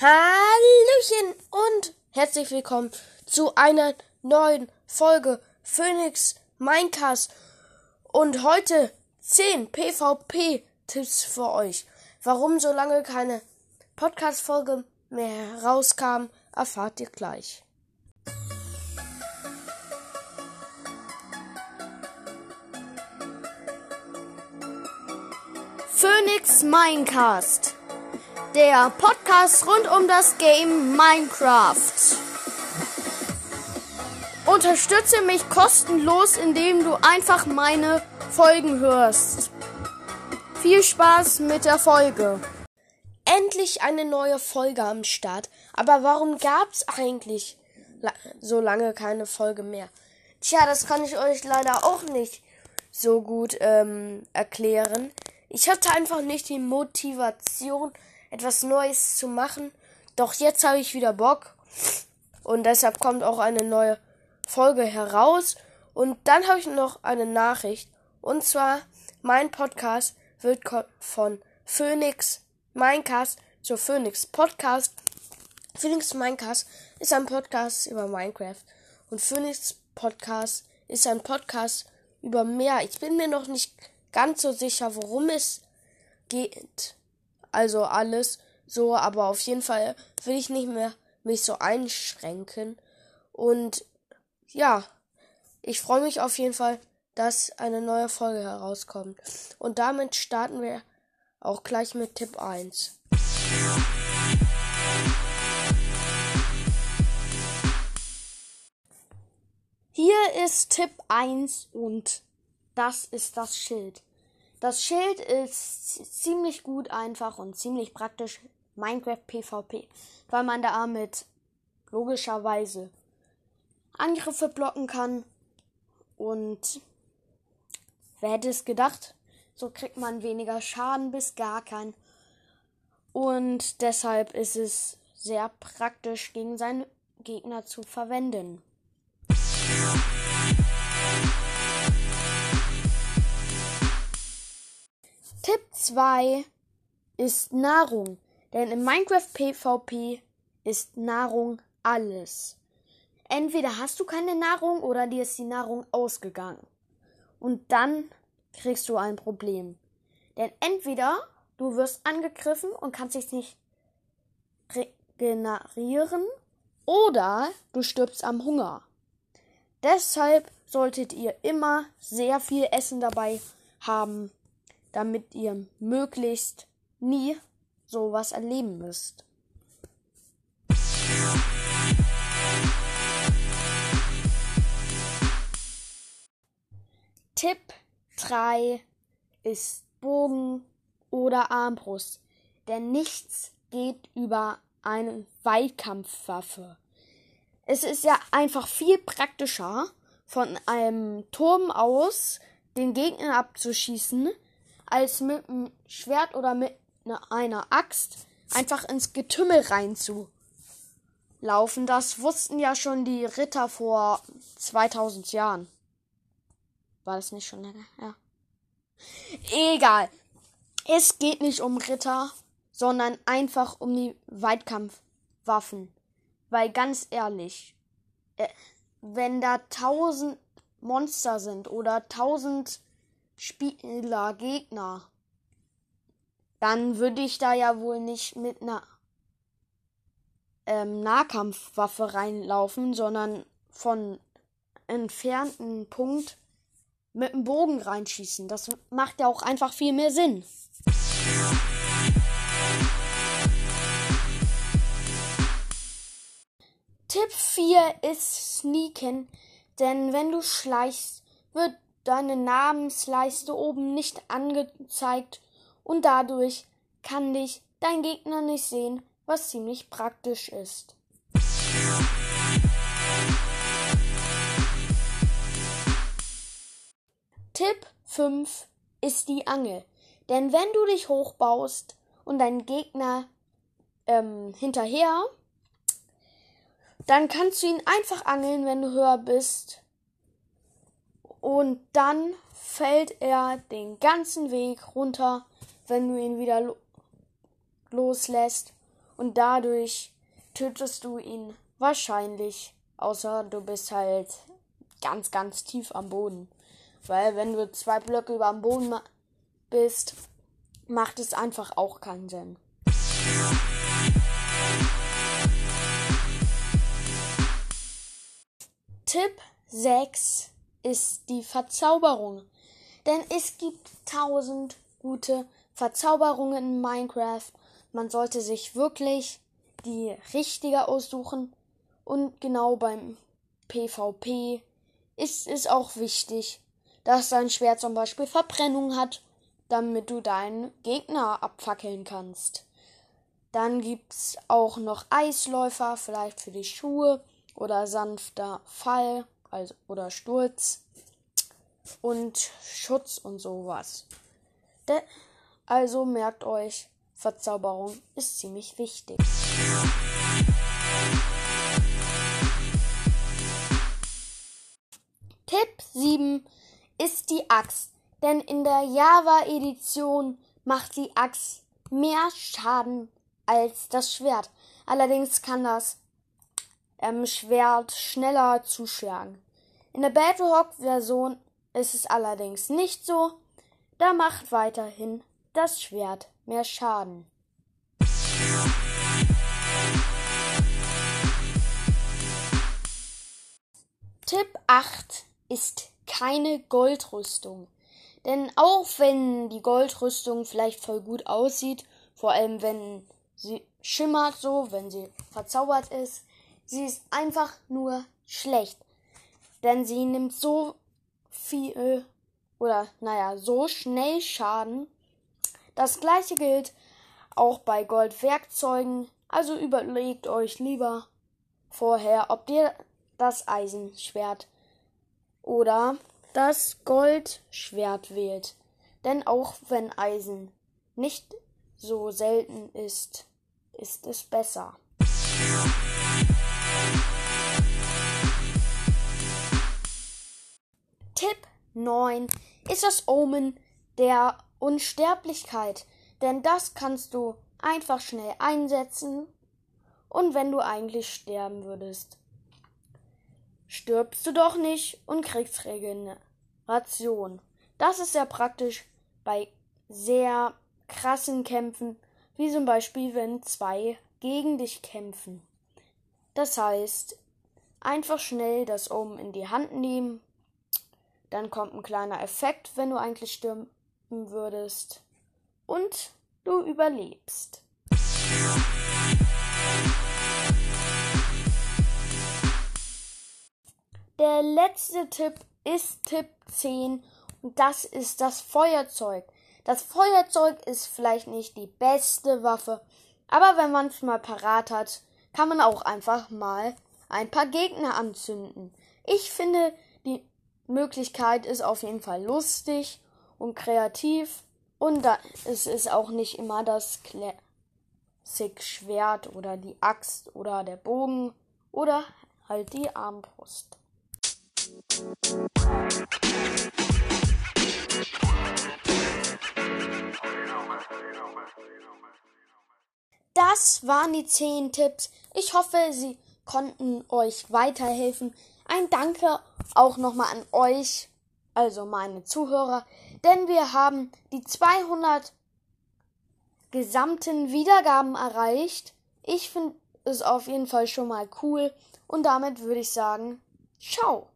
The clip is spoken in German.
Hallöchen und herzlich willkommen zu einer neuen Folge Phoenix Minecast und heute 10 PvP-Tipps für euch. Warum so lange keine Podcast-Folge mehr herauskam, erfahrt ihr gleich. Phoenix Minecast der Podcast rund um das Game Minecraft. Unterstütze mich kostenlos, indem du einfach meine Folgen hörst. Viel Spaß mit der Folge. Endlich eine neue Folge am Start. Aber warum gab's eigentlich so lange keine Folge mehr? Tja, das kann ich euch leider auch nicht so gut ähm, erklären. Ich hatte einfach nicht die Motivation, etwas Neues zu machen. Doch jetzt habe ich wieder Bock. Und deshalb kommt auch eine neue Folge heraus. Und dann habe ich noch eine Nachricht. Und zwar, mein Podcast wird von Phoenix Minecast zu Phoenix Podcast. Phoenix Minecast ist ein Podcast über Minecraft. Und Phoenix Podcast ist ein Podcast über mehr. Ich bin mir noch nicht ganz so sicher, worum es geht also alles so, aber auf jeden Fall will ich nicht mehr mich so einschränken. Und ja, ich freue mich auf jeden Fall, dass eine neue Folge herauskommt. Und damit starten wir auch gleich mit Tipp 1. Hier ist Tipp 1 und das ist das Schild. Das Schild ist ziemlich gut einfach und ziemlich praktisch. Minecraft PvP, weil man da mit logischerweise Angriffe blocken kann. Und wer hätte es gedacht, so kriegt man weniger Schaden bis gar keinen. Und deshalb ist es sehr praktisch gegen seinen Gegner zu verwenden. Tipp 2 ist Nahrung. Denn in Minecraft PvP ist Nahrung alles. Entweder hast du keine Nahrung oder dir ist die Nahrung ausgegangen. Und dann kriegst du ein Problem. Denn entweder du wirst angegriffen und kannst dich nicht regenerieren oder du stirbst am Hunger. Deshalb solltet ihr immer sehr viel Essen dabei haben, damit ihr möglichst nie sowas erleben müsst. Tipp 3 ist Bogen oder Armbrust, denn nichts geht über eine Weitkampfwaffe. Es ist ja einfach viel praktischer, von einem Turm aus den Gegner abzuschießen, als mit einem Schwert oder mit ne, einer Axt einfach ins Getümmel reinzulaufen. Das wussten ja schon die Ritter vor 2000 Jahren. War das nicht schon länger? Ja. Egal. Es geht nicht um Ritter, sondern einfach um die Weitkampfwaffen. Weil ganz ehrlich, äh, wenn da tausend Monster sind oder tausend Spieler, Gegner, dann würde ich da ja wohl nicht mit einer ähm, Nahkampfwaffe reinlaufen, sondern von entfernten Punkt mit dem Bogen reinschießen. Das macht ja auch einfach viel mehr Sinn. Tipp 4 ist Sneaken, denn wenn du schleichst, wird deine Namensleiste oben nicht angezeigt und dadurch kann dich dein Gegner nicht sehen, was ziemlich praktisch ist. Tipp 5 ist die Angel. Denn wenn du dich hochbaust und dein Gegner ähm, hinterher, dann kannst du ihn einfach angeln, wenn du höher bist und dann fällt er den ganzen Weg runter, wenn du ihn wieder lo loslässt. und dadurch tötest du ihn wahrscheinlich, außer du bist halt ganz, ganz tief am Boden. Weil wenn du zwei Blöcke über dem Boden bist, macht es einfach auch keinen Sinn. Tipp 6 ist die Verzauberung. Denn es gibt tausend gute Verzauberungen in Minecraft. Man sollte sich wirklich die richtige aussuchen. Und genau beim PvP ist es auch wichtig, dass dein Schwert zum Beispiel Verbrennung hat, damit du deinen Gegner abfackeln kannst. Dann gibt's auch noch Eisläufer, vielleicht für die Schuhe oder sanfter Fall, also oder Sturz und Schutz und sowas. De also merkt euch, Verzauberung ist ziemlich wichtig. Tipp 7 ist die Axt, denn in der Java-Edition macht die Axt mehr Schaden als das Schwert. Allerdings kann das ähm, Schwert schneller zuschlagen. In der Battlehawk-Version ist es allerdings nicht so. Da macht weiterhin das Schwert mehr Schaden. Tipp 8 ist keine Goldrüstung. Denn auch wenn die Goldrüstung vielleicht voll gut aussieht, vor allem wenn sie schimmert so, wenn sie verzaubert ist, sie ist einfach nur schlecht. Denn sie nimmt so viel oder naja, so schnell Schaden. Das gleiche gilt auch bei Goldwerkzeugen, also überlegt euch lieber vorher, ob ihr das Eisenschwert oder das Goldschwert wählt. Denn auch wenn Eisen nicht so selten ist, ist es besser. 9 ist das Omen der Unsterblichkeit, denn das kannst du einfach schnell einsetzen und wenn du eigentlich sterben würdest, stirbst du doch nicht und kriegst Regeneration. Das ist sehr praktisch bei sehr krassen Kämpfen, wie zum Beispiel, wenn zwei gegen dich kämpfen. Das heißt, einfach schnell das Omen in die Hand nehmen, dann kommt ein kleiner Effekt, wenn du eigentlich stürmen würdest, und du überlebst. Der letzte Tipp ist Tipp 10 und das ist das Feuerzeug. Das Feuerzeug ist vielleicht nicht die beste Waffe, aber wenn man es mal parat hat, kann man auch einfach mal ein paar Gegner anzünden. Ich finde, die Möglichkeit ist auf jeden Fall lustig und kreativ und da, es ist auch nicht immer das Classic Schwert oder die Axt oder der Bogen oder halt die Armbrust. Das waren die zehn Tipps. Ich hoffe, sie konnten euch weiterhelfen. Ein Danke auch nochmal an euch, also meine Zuhörer, denn wir haben die 200 gesamten Wiedergaben erreicht. Ich finde es auf jeden Fall schon mal cool und damit würde ich sagen, ciao.